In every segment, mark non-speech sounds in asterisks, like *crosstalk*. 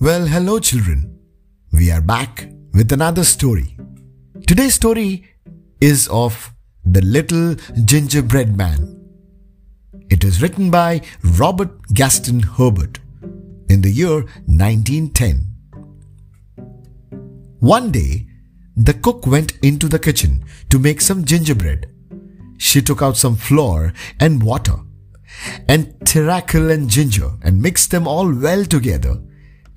Well, hello, children. We are back with another story. Today's story is of The Little Gingerbread Man. It is written by Robert Gaston Herbert in the year 1910. One day, the cook went into the kitchen to make some gingerbread. She took out some flour and water and treacle and ginger and mixed them all well together.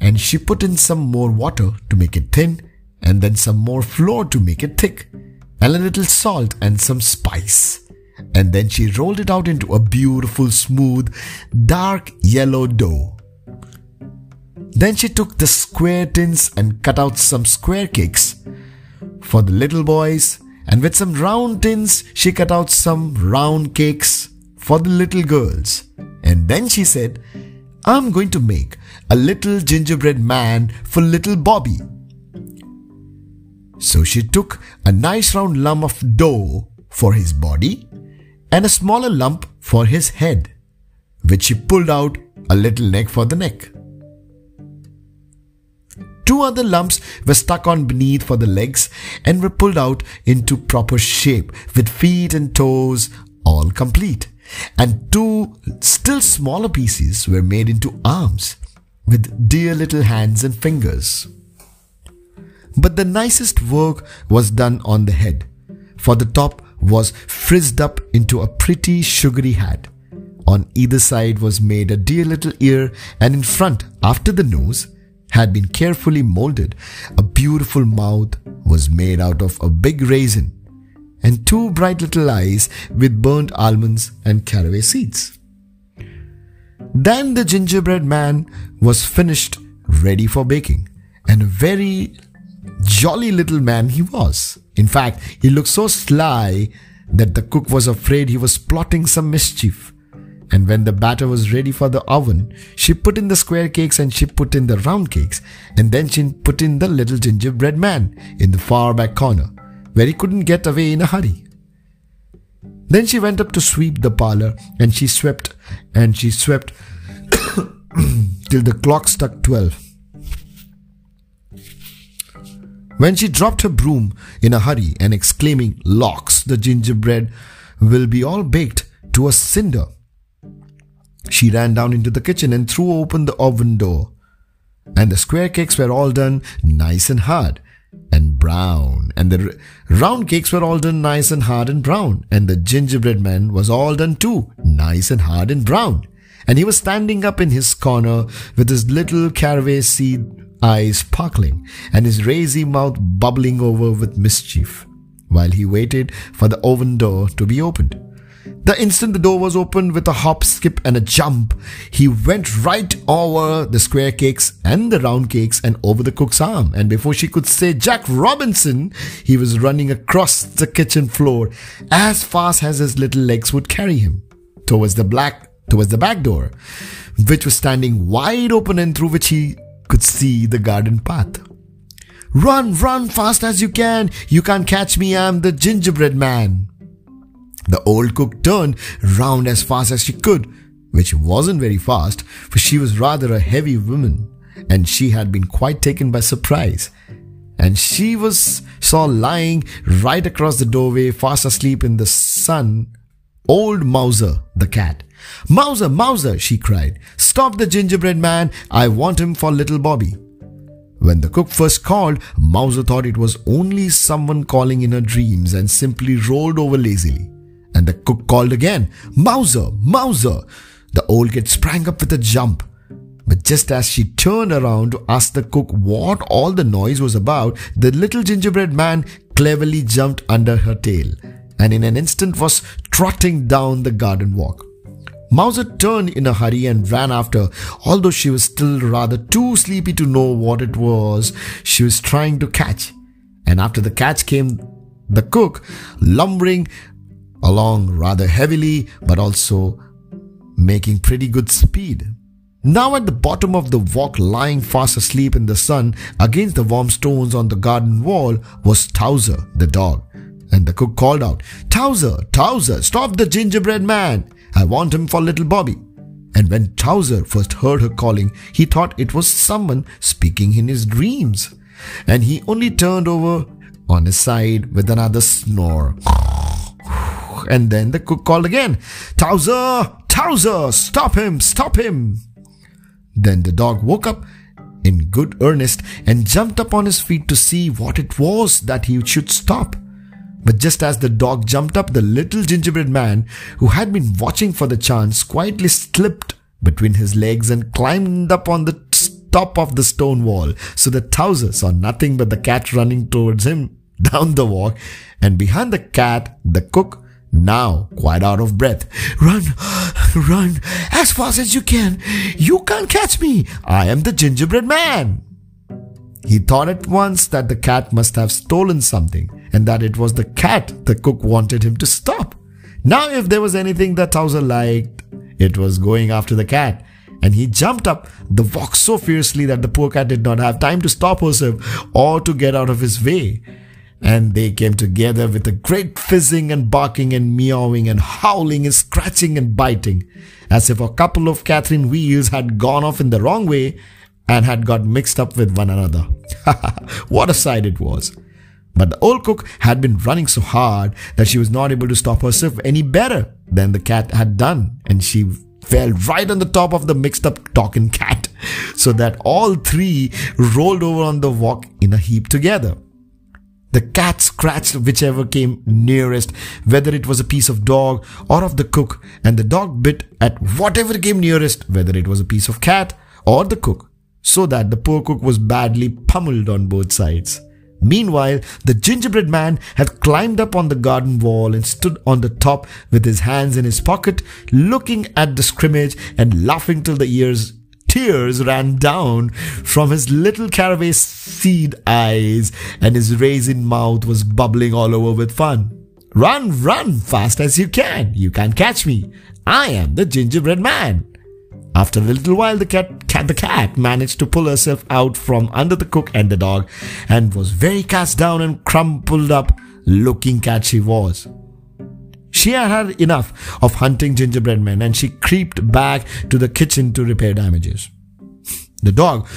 And she put in some more water to make it thin and then some more flour to make it thick and a little salt and some spice. And then she rolled it out into a beautiful, smooth, dark yellow dough. Then she took the square tins and cut out some square cakes for the little boys, and with some round tins, she cut out some round cakes for the little girls. And then she said, I'm going to make a little gingerbread man for little Bobby. So she took a nice round lump of dough for his body and a smaller lump for his head, which she pulled out a little neck for the neck. Two other lumps were stuck on beneath for the legs and were pulled out into proper shape with feet and toes all complete. And two still smaller pieces were made into arms with dear little hands and fingers. But the nicest work was done on the head, for the top was frizzed up into a pretty sugary hat. On either side was made a dear little ear, and in front, after the nose, had been carefully molded. A beautiful mouth was made out of a big raisin, and two bright little eyes with burnt almonds and caraway seeds. Then the gingerbread man was finished, ready for baking, and a very jolly little man he was. In fact, he looked so sly that the cook was afraid he was plotting some mischief. And when the batter was ready for the oven, she put in the square cakes and she put in the round cakes, and then she put in the little gingerbread man in the far back corner, where he couldn't get away in a hurry. Then she went up to sweep the parlor, and she swept and she swept *clears throat* till the clock struck twelve. When she dropped her broom in a hurry and exclaiming, Locks, the gingerbread will be all baked to a cinder. She ran down into the kitchen and threw open the oven door. And the square cakes were all done nice and hard and brown. And the round cakes were all done nice and hard and brown. And the gingerbread man was all done too, nice and hard and brown. And he was standing up in his corner with his little caraway seed eyes sparkling and his razy mouth bubbling over with mischief while he waited for the oven door to be opened. The instant the door was opened with a hop, skip, and a jump, he went right over the square cakes and the round cakes and over the cook's arm. And before she could say Jack Robinson, he was running across the kitchen floor as fast as his little legs would carry him towards the black, towards the back door, which was standing wide open and through which he could see the garden path. Run, run fast as you can. You can't catch me. I'm the gingerbread man. The old cook turned round as fast as she could, which wasn't very fast, for she was rather a heavy woman, and she had been quite taken by surprise. And she was saw lying right across the doorway, fast asleep in the sun, old Mouser, the cat. Mouser, Mouser, she cried, stop the gingerbread man. I want him for little Bobby. When the cook first called, Mouser thought it was only someone calling in her dreams and simply rolled over lazily. And the cook called again, Mouser, Mouser. The old kid sprang up with a jump. But just as she turned around to ask the cook what all the noise was about, the little gingerbread man cleverly jumped under her tail and in an instant was trotting down the garden walk. Mouser turned in a hurry and ran after, although she was still rather too sleepy to know what it was she was trying to catch. And after the catch came the cook, lumbering along rather heavily, but also making pretty good speed. Now at the bottom of the walk, lying fast asleep in the sun against the warm stones on the garden wall, was Towser, the dog. And the cook called out, Towser, Towser, stop the gingerbread man. I want him for little Bobby. And when Towser first heard her calling, he thought it was someone speaking in his dreams. And he only turned over on his side with another snore. *sighs* And then the cook called again, Towser, Towser, stop him, stop him. Then the dog woke up in good earnest and jumped up on his feet to see what it was that he should stop. But just as the dog jumped up, the little gingerbread man, who had been watching for the chance, quietly slipped between his legs and climbed up on the top of the stone wall, so that Towser saw nothing but the cat running towards him *laughs* down the walk, and behind the cat, the cook, now quite out of breath. Run, run, as fast as you can. You can't catch me. I am the gingerbread man. He thought at once that the cat must have stolen something and that it was the cat the cook wanted him to stop. Now, if there was anything that Towser liked, it was going after the cat. And he jumped up the walk so fiercely that the poor cat did not have time to stop herself or to get out of his way. And they came together with a great fizzing and barking and meowing and howling and scratching and biting, as if a couple of Catherine wheels had gone off in the wrong way and had got mixed up with one another. *laughs* what a sight it was! But the old cook had been running so hard that she was not able to stop herself any better than the cat had done, and she fell right on the top of the mixed up talking cat, so that all three rolled over on the walk in a heap together. The cat scratched whichever came nearest, whether it was a piece of dog or of the cook, and the dog bit at whatever came nearest, whether it was a piece of cat or the cook, so that the poor cook was badly pummeled on both sides. Meanwhile, the gingerbread man had climbed up on the garden wall and stood on the top with his hands in his pocket, looking at the scrimmage and laughing till the ears tears ran down from his little caraway seed eyes, and his raisin mouth was bubbling all over with fun. Run, run, fast as you can. You can't catch me. I am the gingerbread man. After a little while, the cat, cat, the cat managed to pull herself out from under the cook and the dog, and was very cast down and crumpled up looking cat she was. She had had enough of hunting gingerbread men, and she creeped back to the kitchen to repair damages. The dog,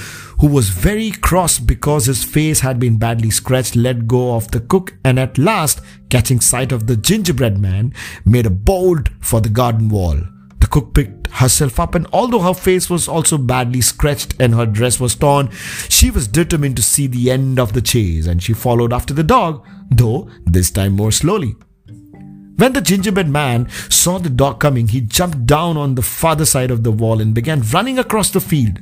who was very cross because his face had been badly scratched, let go of the cook and at last, catching sight of the gingerbread man, made a bolt for the garden wall. The cook picked herself up, and although her face was also badly scratched and her dress was torn, she was determined to see the end of the chase, and she followed after the dog, though this time more slowly. When the gingerbread man saw the dog coming, he jumped down on the farther side of the wall and began running across the field.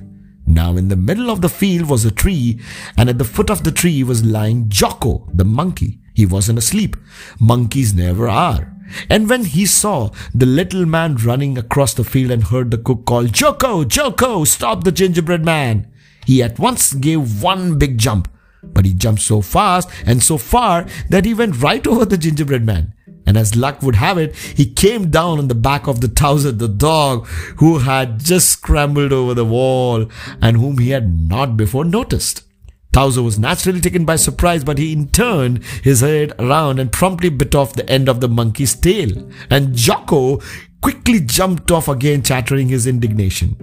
Now, in the middle of the field was a tree, and at the foot of the tree was lying Jocko, the monkey. He wasn't asleep. Monkeys never are. And when he saw the little man running across the field and heard the cook call, Jocko, Jocko, stop the gingerbread man, he at once gave one big jump. But he jumped so fast and so far that he went right *laughs* over the gingerbread man. And as luck would have it, he came down on the back of the Towser, the dog, who had just scrambled over the wall and whom he had not before noticed. Towser was naturally taken by surprise, but he in turn his head around and promptly bit off the end of the monkey's tail. And Jocko quickly jumped off again, chattering his indignation.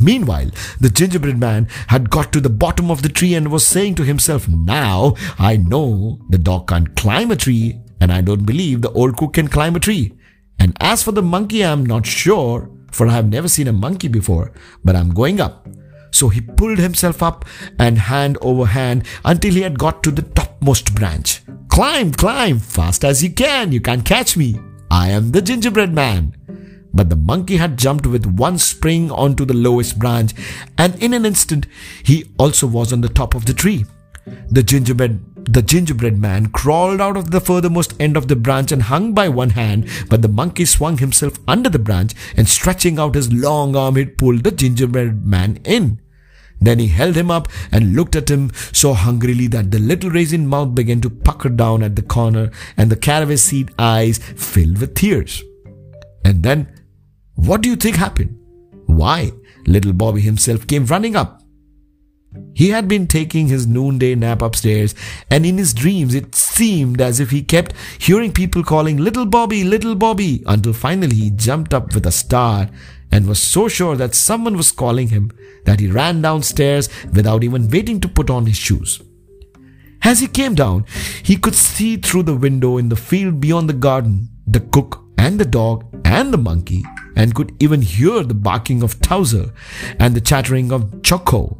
Meanwhile, the gingerbread man had got to the bottom of the tree and was saying to himself, Now I know the dog can't climb a tree, and I don't believe the old cook can climb a tree. And as for the monkey, I'm not sure, for I have never seen a monkey before, but I'm going up. So he pulled himself up and hand over hand until he had got to the topmost branch. Climb, climb, fast as you can, you can't catch me. I am the gingerbread man. But the monkey had jumped with one spring onto the lowest branch, and in an instant he also was on the top of the tree. The gingerbread the gingerbread man crawled out of the furthermost end of the branch and hung by one hand, but the monkey swung himself under the branch and stretching out his long arm, he pulled the gingerbread man in. Then he held him up and looked at him so hungrily that the little raisin mouth began to pucker down at the corner and the caraway seed eyes filled with tears. And then, what do you think happened? Why, little Bobby himself came running up he had been taking his noonday nap upstairs, and in his dreams it seemed as if he kept hearing people calling, Little Bobby, Little Bobby, until finally he jumped up with a start and was so sure that someone was calling him that he ran downstairs without even waiting to put on his shoes. As he came down, he could see through the window in the field beyond the garden the cook and the dog and the monkey, and could even hear the barking of Towser and the chattering of Choco.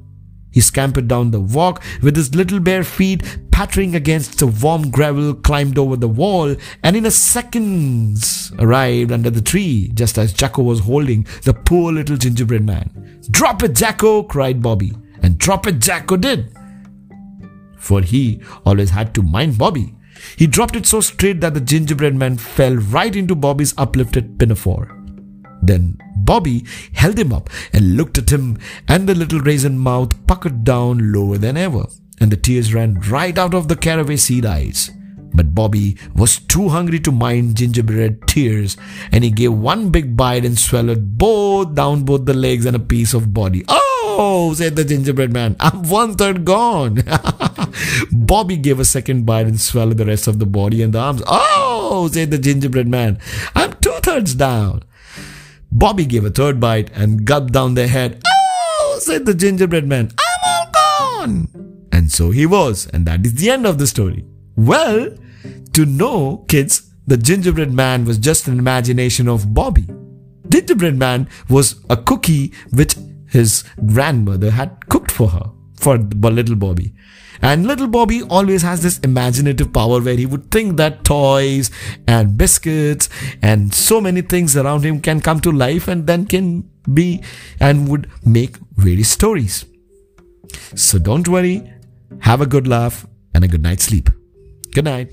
He scampered down the walk with his little bare feet pattering against the warm gravel, climbed over the wall, and in a second arrived under the tree, just as Jacko was holding the poor little gingerbread man. Drop it, Jacko! cried Bobby. And drop it, Jacko did. For he always had to mind Bobby. He dropped it so straight that the gingerbread man fell right into Bobby's uplifted pinafore. Then Bobby held him up and looked at him, and the little raisin mouth puckered down lower than ever, and the tears ran right out of the caraway seed eyes. But Bobby was too hungry to mind gingerbread tears, and he gave one big bite and swallowed both down both the legs and a piece of body. Oh, said the gingerbread man, *laughs* I'm one third gone. *laughs* Bobby gave a second bite and swallowed the rest of the body and the arms. Oh, said the gingerbread man, I'm two thirds down. Bobby gave a third bite and gulped down their head. Oh, said the gingerbread man, I'm all gone. And so he was, and that is the end of the story. Well, to know, kids, the gingerbread man was just an imagination of Bobby. Gingerbread man was a cookie which his grandmother had cooked for her, for little Bobby. And little Bobby always has this imaginative power where he would think that toys and biscuits and so many things around him can come to life and then can be and would make various stories. So don't worry, have a good laugh and a good night's sleep. Good night.